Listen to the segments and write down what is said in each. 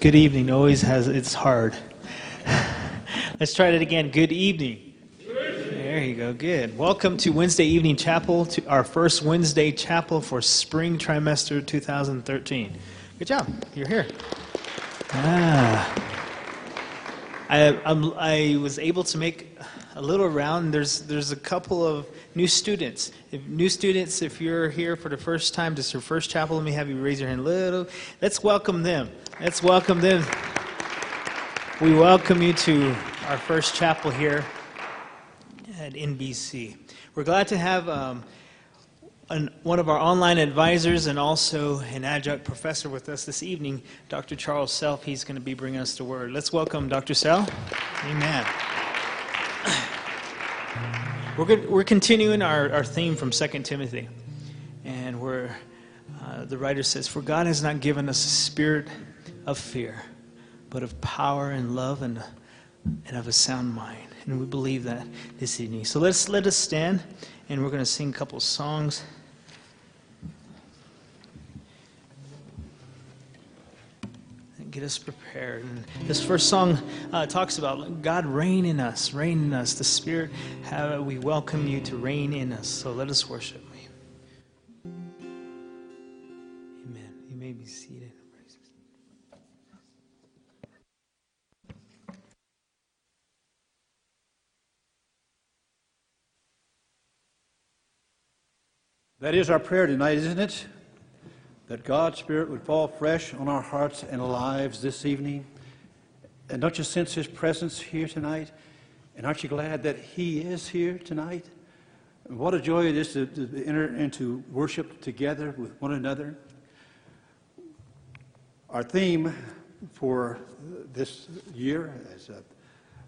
Good evening always has it's hard. Let's try it again. Good evening. There you go. Good. Welcome to Wednesday evening chapel, to our first Wednesday chapel for spring trimester 2013. Good job. You're here. Ah. I, I'm, I was able to make a little round. There's there's a couple of new students. If, new students, if you're here for the first time, this is your first chapel, let me have you raise your hand. A little, let's welcome them. Let's welcome them. We welcome you to our first chapel here at NBC. We're glad to have um, an, one of our online advisors and also an adjunct professor with us this evening, Dr. Charles Self. He's going to be bringing us the word. Let's welcome Dr. Self. Amen. We're, good, we're continuing our, our theme from 2 Timothy. And where uh, the writer says, For God has not given us a spirit of fear, but of power and love and, and of a sound mind. And we believe that this evening. So let's let us stand and we're going to sing a couple songs. get us prepared. And this first song uh, talks about God reign in us, reign in us. The Spirit, have, we welcome you to reign in us. So let us worship me. Amen. You may be seated. That is our prayer tonight, isn't it? that God's Spirit would fall fresh on our hearts and lives this evening. And don't you sense His presence here tonight? And aren't you glad that He is here tonight? And What a joy it is to, to enter into worship together with one another. Our theme for this year, as uh,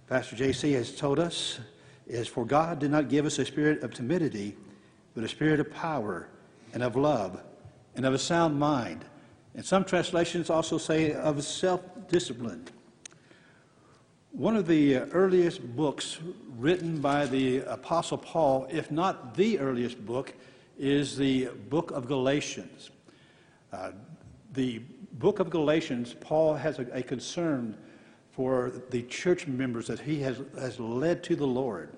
Pastor JC has told us, is For God did not give us a spirit of timidity, but a spirit of power and of love and of a sound mind. And some translations also say of self discipline. One of the earliest books written by the Apostle Paul, if not the earliest book, is the book of Galatians. Uh, the book of Galatians, Paul has a, a, concern for the church members that he has, has led to the Lord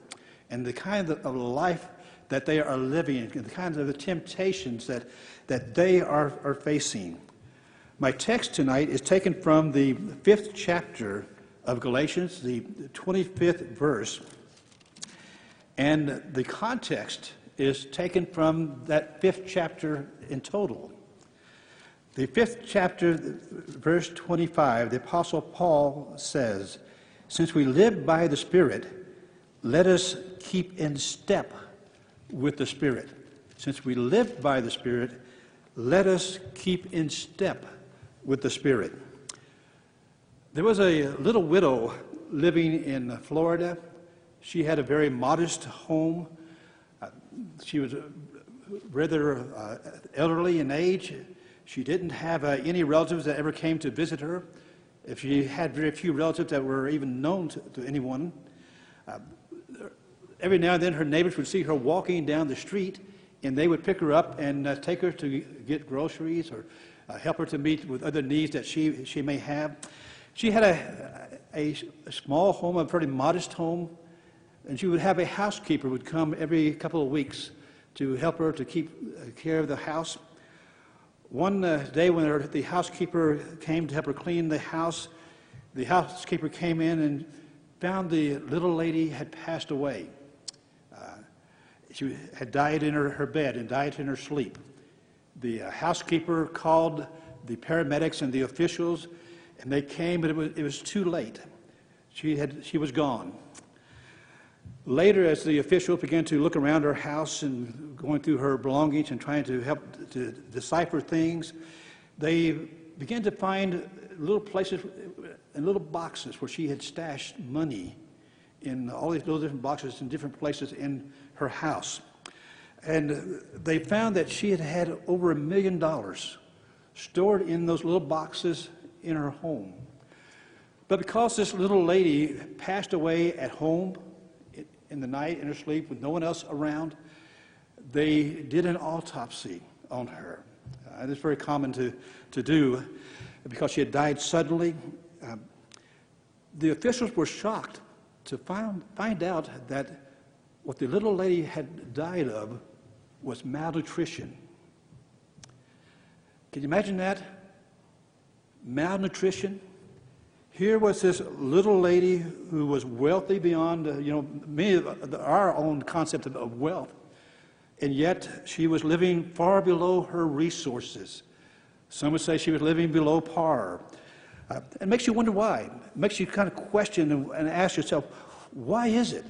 and the kind of, of life that they are living and the kinds of the temptations that that they are, are facing. My text tonight is taken from the fifth chapter of Galatians, the 25th verse, and the context is taken from that fifth chapter in total. The fifth chapter, verse 25, the Apostle Paul says, Since we live by the Spirit, let us keep in step with the Spirit. Since we live by the Spirit, let us keep in step with the Spirit. There was a little widow living in Florida. She had a very modest home. Uh, she was uh, rather uh, elderly in age. She didn't have any relatives that ever came to visit her. If she had very few relatives that were even known to, anyone, every now and then her neighbors would see her walking down the street and they would pick her up and uh, take her to get groceries or uh, help her to meet with other needs that she, she may have. She had a, a, a, small home, a pretty modest home, and she would have a housekeeper would come every couple of weeks to help her to keep uh, care of the house. One uh, day when her, the housekeeper came to help her clean the house, the housekeeper came in and found the little lady had passed away she had died in her, her bed and died in her sleep. The uh, housekeeper called the paramedics and the officials, and they came, but it was, it was too late. She, had, she was gone. Later, as the officials began to look around her house and going through her belongings and trying to help to decipher things, they began to find little places and little boxes where she had stashed money in all these little different boxes in different places in her house. And they found that she had had over a million dollars stored in those little boxes in her home. But because this little lady passed away at home in the night in her sleep with no one else around, they did an autopsy on her. Uh, it's very common to, to do. because she had died suddenly. Um, the officials were shocked to find, find out that what the little lady had died of was malnutrition. Can you imagine that? Malnutrition. Here was this little lady who was wealthy beyond, uh, you know, many of our own concept of, wealth, and yet she was living far below her resources. Some would say she was living below par. Uh, it makes you wonder why. It makes you kind of question and, and ask yourself, why is it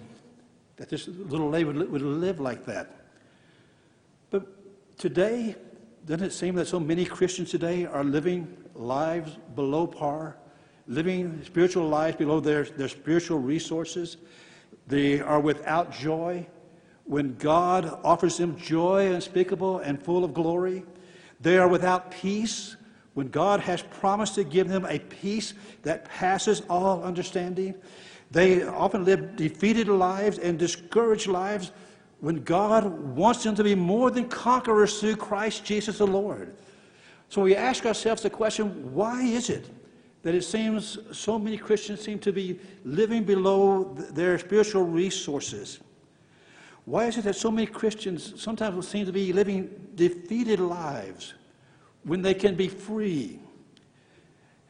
that this little lady would, would live like that? But today, doesn't it seem that so many Christians today are living lives below par, living spiritual lives below their, their spiritual resources? They are without joy. When God offers them joy unspeakable and full of glory, they are without peace. When God has promised to give them a peace that passes all understanding, they often live defeated lives and discouraged lives when God wants them to be more than conquerors through Christ Jesus the Lord. So we ask ourselves the question why is it that it seems so many Christians seem to be living below their spiritual resources? Why is it that so many Christians sometimes seem to be living defeated lives when they can be free?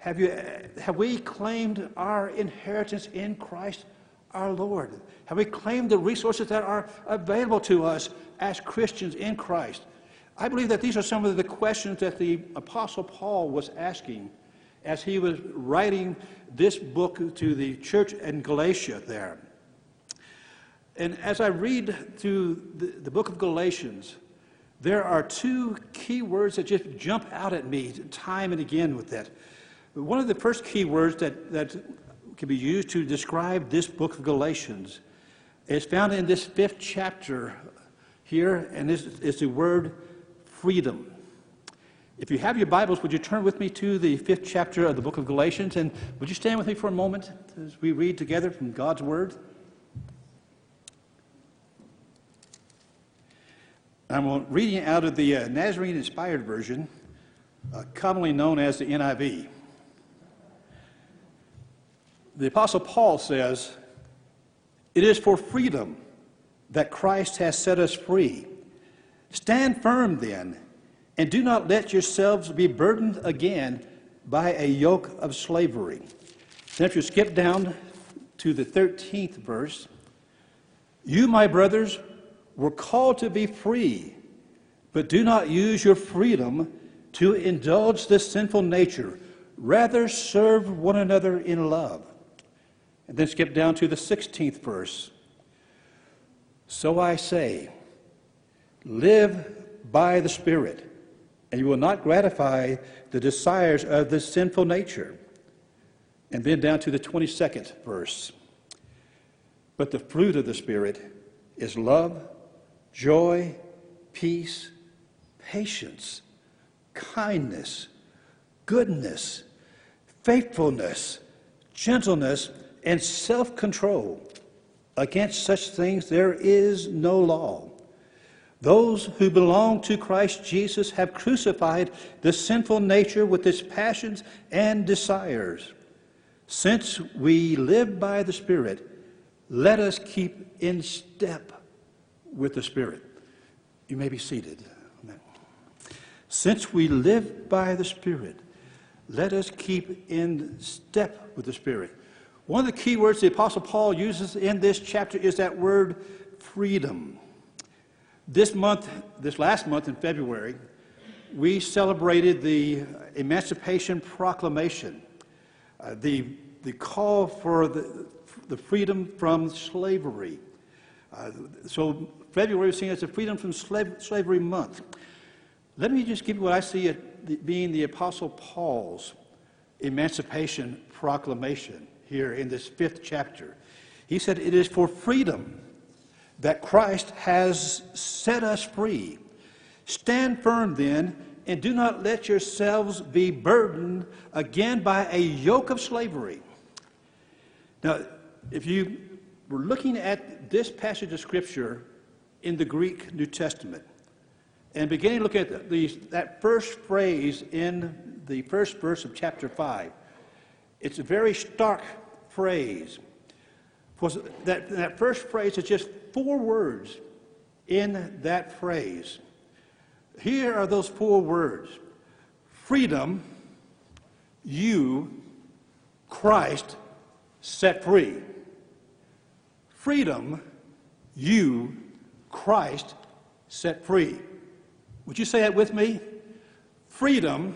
Have, you, have we claimed our inheritance in Christ our Lord? Have we claimed the resources that are available to us as Christians in Christ? I believe that these are some of the questions that the Apostle Paul was asking as he was writing this book to the church in Galatia there. And as I read through the, the book of Galatians, there are two key words that just jump out at me time and again with that. One of the first key words that, that can be used to describe this book of Galatians is found in this fifth chapter here, and this is the word freedom. If you have your Bibles, would you turn with me to the fifth chapter of the book of Galatians? And would you stand with me for a moment as we read together from God's Word? I'm reading out of the uh, Nazarene Inspired Version, uh, commonly known as the NIV. The Apostle Paul says, It is for freedom that Christ has set us free. Stand firm then, and do not let yourselves be burdened again by a yoke of slavery. Then, if you skip down to the 13th verse, you, my brothers, were called to be free, but do not use your freedom to indulge the sinful nature. Rather, serve one another in love. And then skip down to the 16th verse. So I say, live by the Spirit, and you will not gratify the desires of the sinful nature. And then down to the 22nd verse. But the fruit of the Spirit is love, joy, peace, patience, kindness, goodness, faithfulness, gentleness, and self control. Against such things there is no law. Those who belong to Christ Jesus have crucified the sinful nature with its passions and desires. Since we live by the Spirit, let us keep in step with the Spirit. You may be seated. Since we live by the Spirit, let us keep in step with the Spirit. One of the key words the Apostle Paul uses in this chapter is that word freedom. This month, this last month in February, we celebrated the Emancipation Proclamation, uh, the, the call for the, the freedom from slavery. Uh, so February is seen as a Freedom from Slave, Slavery Month. Let me just give you what I see it being the Apostle Paul's Emancipation Proclamation here in this fifth chapter. He said, It is for freedom that Christ has set us free. Stand firm then, and do not let yourselves be burdened again by a yoke of slavery. Now, if you were looking at this passage of Scripture in the Greek New Testament, And beginning to look at the, that first phrase in the first verse of chapter 5, it's a very stark phrase. That, that first phrase is just four words in that phrase. Here are those four words freedom, you, Christ, set free. Freedom, you, Christ, set free. Would you say that with me? Freedom,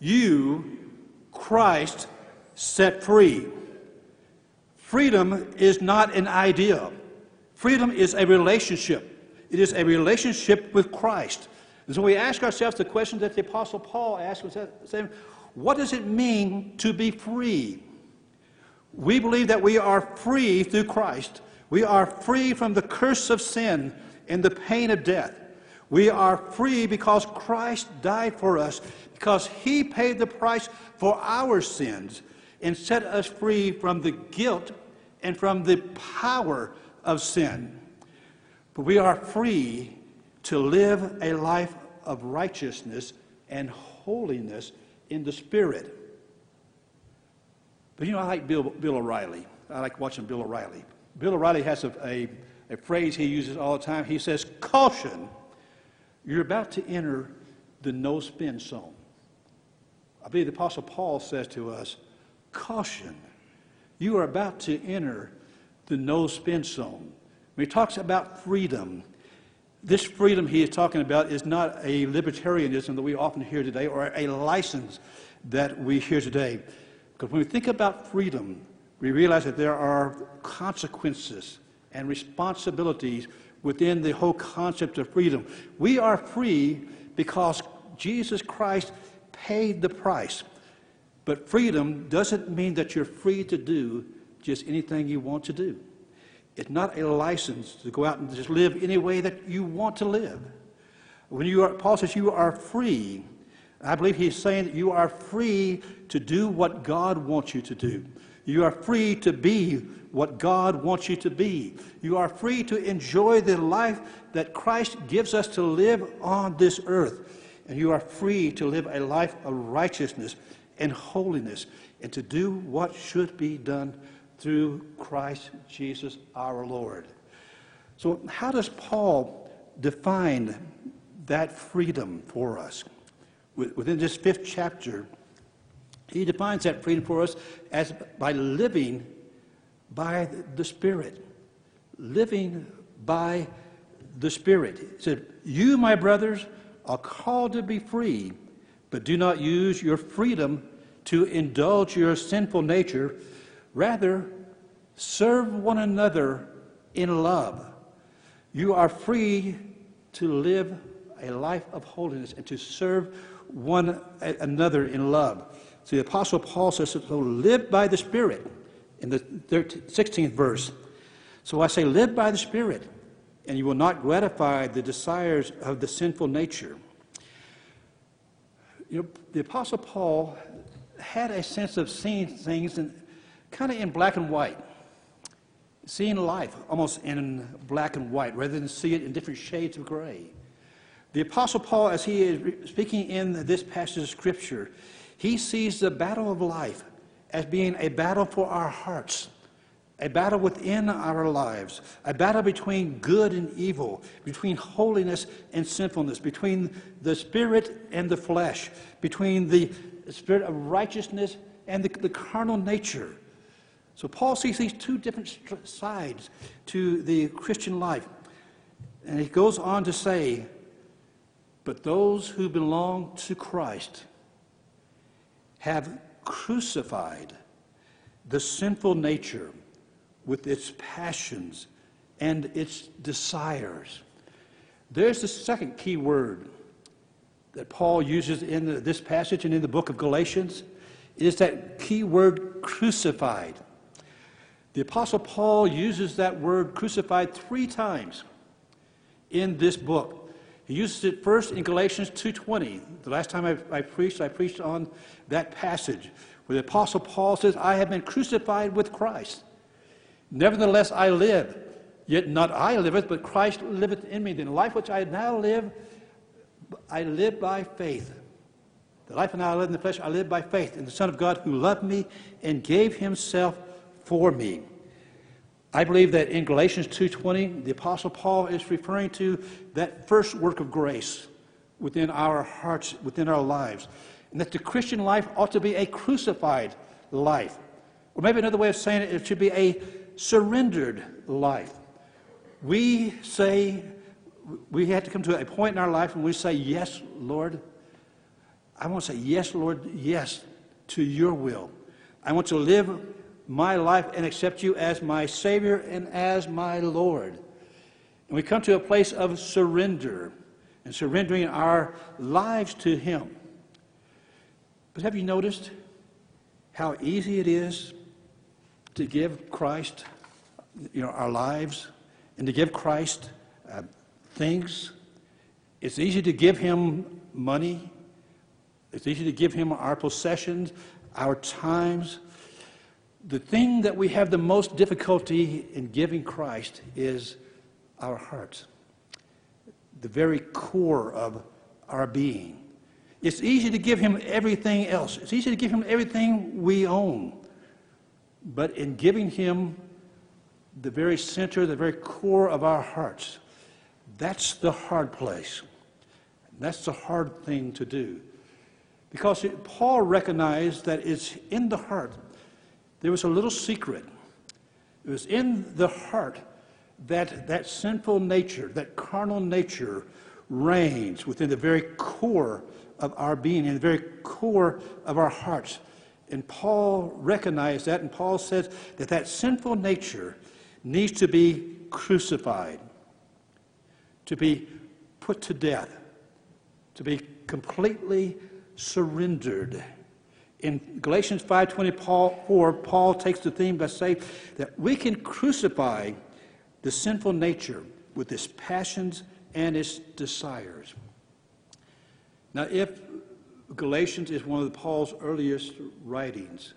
you, Christ, set free. Freedom is not an idea. Freedom is a relationship. It is a relationship with Christ. And so we ask ourselves the question that the Apostle Paul asked, saying, what does it mean to be free? We believe that we are free through Christ. We are free from the curse of sin and the pain of death. We are free because Christ died for us, because he paid the price for our sins and set us free from the guilt and from the power of sin. But we are free to live a life of righteousness and holiness in the Spirit. But you know, I like Bill, Bill O'Reilly. I like watching Bill O'Reilly. Bill O'Reilly has a, a, a phrase he uses all the time. He says, Caution, you're about to enter the no spin zone. I believe the Apostle Paul says to us, Caution, you are about to enter the no spin zone. When he talks about freedom, this freedom he is talking about is not a libertarianism that we often hear today or a license that we hear today. Because when we think about freedom, we realize that there are consequences and responsibilities within the whole concept of freedom. We are free because Jesus Christ paid the price. But freedom doesn't mean that you're free to do just anything you want to do. It's not a license to go out and just live any way that you want to live. When you are, Paul says you are free, I believe he's saying that you are free to do what God wants you to do. You are free to be what God wants you to be. You are free to enjoy the life that Christ gives us to live on this earth. And you are free to live a life of righteousness and holiness and to do what should be done through Christ Jesus our Lord. So, how does Paul define that freedom for us? within this fifth chapter, he defines that freedom for us as by living by the Spirit. Living by the Spirit. He said, You, my brothers, are called to be free, but do not use your freedom to indulge your sinful nature. Rather, serve one another in love. You are free to live a life of holiness and to serve one another in love. So the Apostle Paul says, so live by the Spirit in the 13, 16th verse. So I say, live by the Spirit, and you will not gratify the desires of the sinful nature. You know, the Apostle Paul had a sense of seeing things in, kind of in black and white, seeing life almost in black and white rather than see it in different shades of gray. The Apostle Paul, as he is speaking in this passage of Scripture, he sees the battle of life as being a battle for our hearts, a battle within our lives, a battle between good and evil, between holiness and sinfulness, between the spirit and the flesh, between the spirit of righteousness and the, the carnal nature. So Paul sees these two different sides to the Christian life. And he goes on to say, but those who belong to Christ have crucified the sinful nature with its passions and its desires. There's the second key word that Paul uses in this passage and in the book of Galatians. It is that key word crucified. The Apostle Paul uses that word crucified three times in this book. He uses it first in Galatians 2.20. The last time I, I, preached, I preached on that passage where the Apostle Paul says, I have been crucified with Christ. Nevertheless, I live. Yet not I liveth, but Christ liveth in me. The life which I now live, I live by faith. The life and I live in the flesh, I live by faith in the Son of God who loved me and gave himself for me. I believe that in Galatians 2:20, the apostle Paul is referring to that first work of grace within our hearts, within our lives, and that the Christian life ought to be a crucified life. Or maybe another way of saying it, it should be a surrendered life. We say we have to come to a point in our life when we say, Yes, Lord. I want to say, Yes, Lord, yes, to your will. I want to live my life and accept you as my Savior and as my Lord. And we come to a place of surrender and surrendering our lives to Him. But have you noticed how easy it is to give Christ you know, our lives and to give Christ uh, things? It's easy to give Him money. It's easy to give Him our possessions, our times, the thing that we have the most difficulty in giving Christ is our hearts, the very core of our being. It's easy to give him everything else. It's easy to give him everything we own. But in giving him the very center, the very core of our hearts, that's the hard place. That's the hard thing to do. Because Paul recognized that it's in the heart there was a little secret. It was in the heart that that sinful nature, that carnal nature, reigns within the very core of our being, in the very core of our hearts. And Paul recognized that, and Paul says that that sinful nature needs to be crucified, to be put to death, to be completely surrendered. In Galatians 5:20, Paul, 4, Paul takes the theme by saying that we can crucify the sinful nature with its passions and its desires. Now, if Galatians is one of Paul's earliest writings,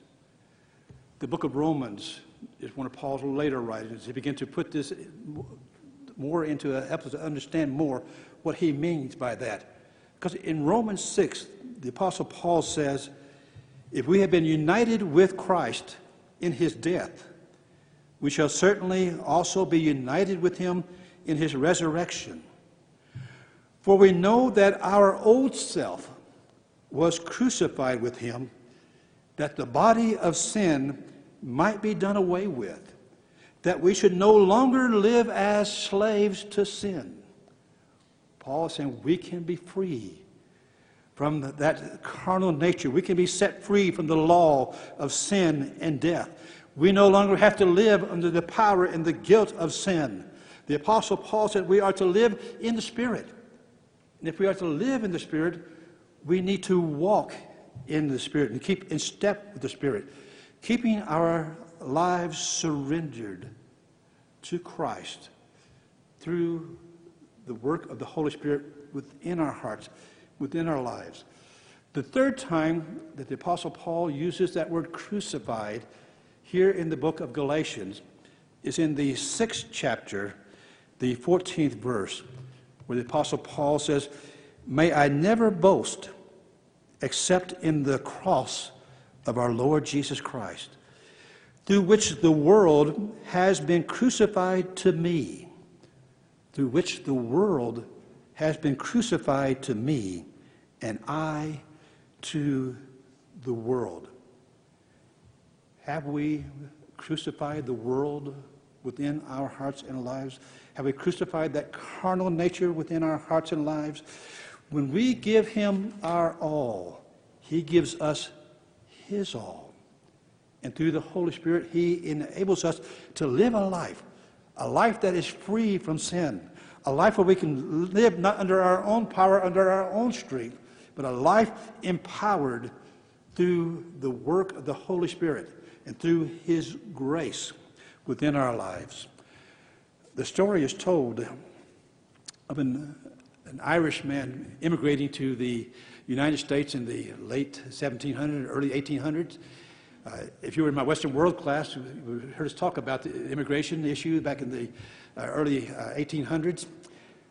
the book of Romans is one of Paul's later writings. He began to put this more into help us to understand more what he means by that. Because in Romans 6, the Apostle Paul says, if we have been united with Christ in his death, we shall certainly also be united with him in his resurrection. For we know that our old self was crucified with him, that the body of sin might be done away with, that we should no longer live as slaves to sin. Paul is saying we can be free from that carnal nature. We can be set free from the law of sin and death. We no longer have to live under the power and the guilt of sin. The Apostle Paul said we are to live in the Spirit. And if we are to live in the Spirit, we need to walk in the Spirit and keep in step with the Spirit, keeping our lives surrendered to Christ through the work of the Holy Spirit within our hearts within our lives. The third time that the Apostle Paul uses that word crucified here in the book of Galatians is in the sixth chapter, the 14th verse, where the Apostle Paul says, May I never boast except in the cross of our Lord Jesus Christ, through which the world has been crucified to me, through which the world has been crucified to me, and I to the world. Have we crucified the world within our hearts and lives? Have we crucified that carnal nature within our hearts and lives? When we give Him our all, He gives us His all. And through the Holy Spirit, He enables us to live a life, a life that is free from sin, a life where we can live not under our own power, under our own strength, but a life empowered through the work of the Holy Spirit and through His grace within our lives. The story is told of an, an Irish man immigrating to the United States in the late 1700s, early 1800s. Uh, if you were in my Western World class, you heard us talk about the immigration issue back in the uh, early uh, 1800s.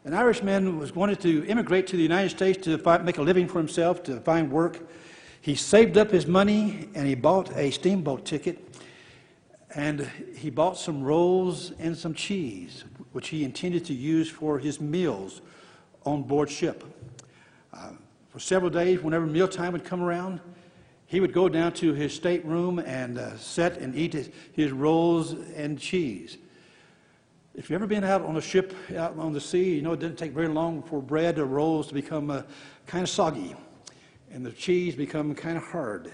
An Irishman was wanted to immigrate to the United States to make a living for himself, to find work. He saved up his money and he bought a steamboat ticket and he bought some rolls and some cheese, which he intended to use for his meals on board ship. Uh, for several days, whenever mealtime would come around, he would go down to his stateroom and uh, sit and eat his, his rolls and cheese. If you've ever been out on a ship out on the sea, you know it didn't take very long for bread or rolls to become uh, kind of soggy and the cheese become kind of hard.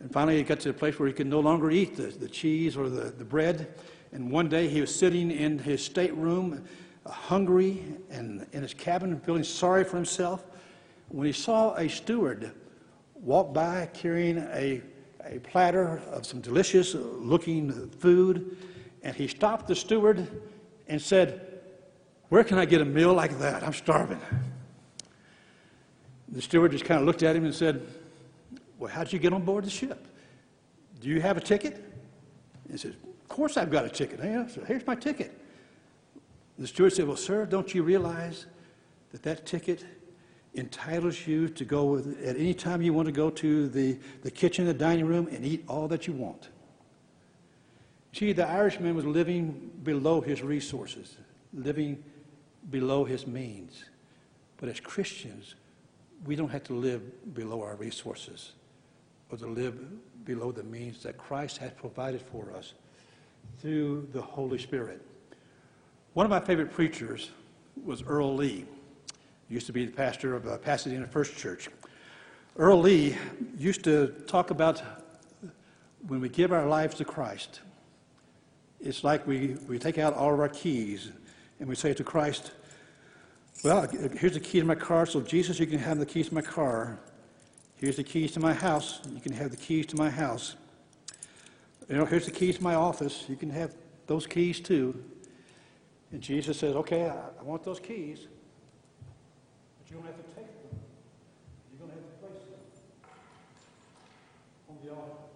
And finally, he got to a place where he could no longer eat the, the cheese or the, the bread. And one day he was sitting in his stateroom, hungry, and in his cabin, feeling sorry for himself, when he saw a steward walk by carrying a, a platter of some delicious looking food. And he stopped the steward and said, Where can I get a meal like that? I'm starving. The steward just kind of looked at him and said, Well, how'd you get on board the ship? Do you have a ticket? He said, Of course I've got a ticket. So here's my ticket. The steward said, Well, sir, don't you realize that that ticket entitles you to go with, at any time you want to go to the, the kitchen, the dining room, and eat all that you want? See, the Irishman was living below his resources, living below his means. But as Christians, we don't have to live below our resources or to live below the means that Christ has provided for us through the Holy Spirit. One of my favorite preachers was Earl Lee. He used to be the pastor of uh, Pasadena First Church. Earl Lee used to talk about when we give our lives to Christ, it's like we, we take out all of our keys and we say to Christ, Well, here's the key to my car, so Jesus, you can have the keys to my car. Here's the keys to my house. You can have the keys to my house. You know, here's the keys to my office. You can have those keys too. And Jesus says, Okay, I, I want those keys, but you don't have to take them. You're going to have to place them on the altar.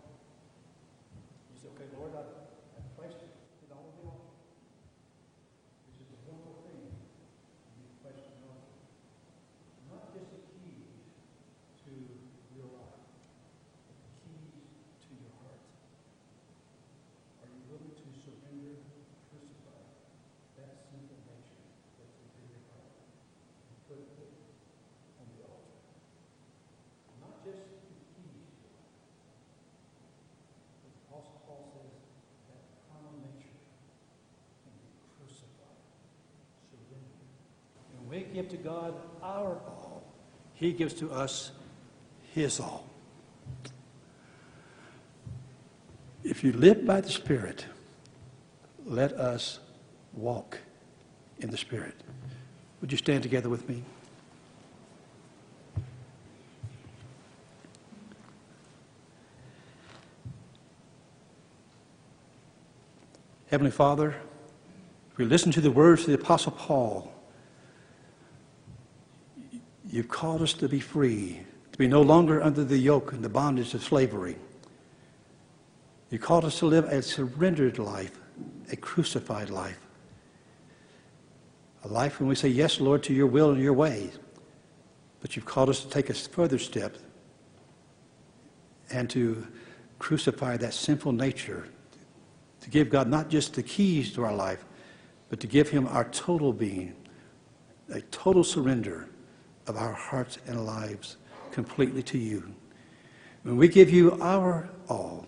You say, Okay, Lord, I, I placed it in all of the altar. This is a wonderful thing. You place it in the altar. Not just the keys to your life, but the keys to your heart. Are you willing to surrender, crucify that sinful nature that's within your heart and put it on the altar? Not just the keys to your life, but the Apostle Paul says that carnal nature can be crucified, surrendered. When we give to God our all, He gives to us His all. If you live by the Spirit, let us walk in the Spirit. Would you stand together with me? Heavenly Father, if we listen to the words of the Apostle Paul, you've called us to be free, to be no longer under the yoke and the bondage of slavery. You called us to live a surrendered life, a crucified life. A life when we say, Yes, Lord, to your will and your ways. But you've called us to take a further step and to crucify that sinful nature, to give God not just the keys to our life, but to give Him our total being, a total surrender of our hearts and lives completely to you. When we give you our all,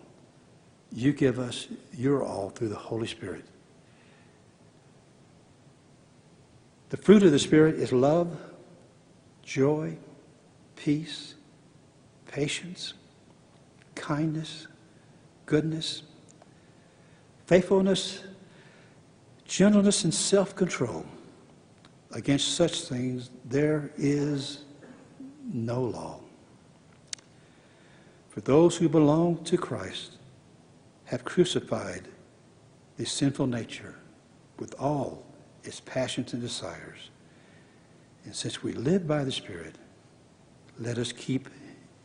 you give us your all through the Holy Spirit. The fruit of the Spirit is love, joy, peace, patience, kindness, goodness, faithfulness, gentleness, and self control. Against such things there is no law. For those who belong to Christ have crucified the sinful nature with all its passions and desires. And since we live by the Spirit, let us keep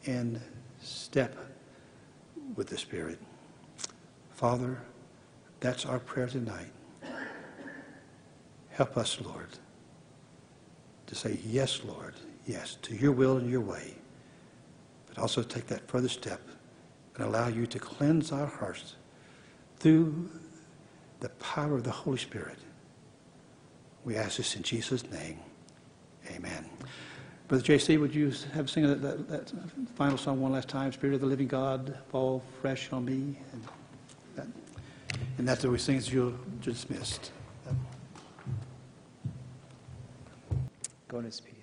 in step with the Spirit. Father, that's our prayer tonight. Help us, Lord, to say, Yes, Lord, yes, to your will and your way. But also take that further step and allow you to cleanse our hearts through the power of the Holy Spirit. We ask this in Jesus' name. Amen. Brother JC, would you have sing that, that, that final song one last time? Spirit of the living God, fall fresh on me. And, that, and that's what we sing as you're dismissed. Go in his peace.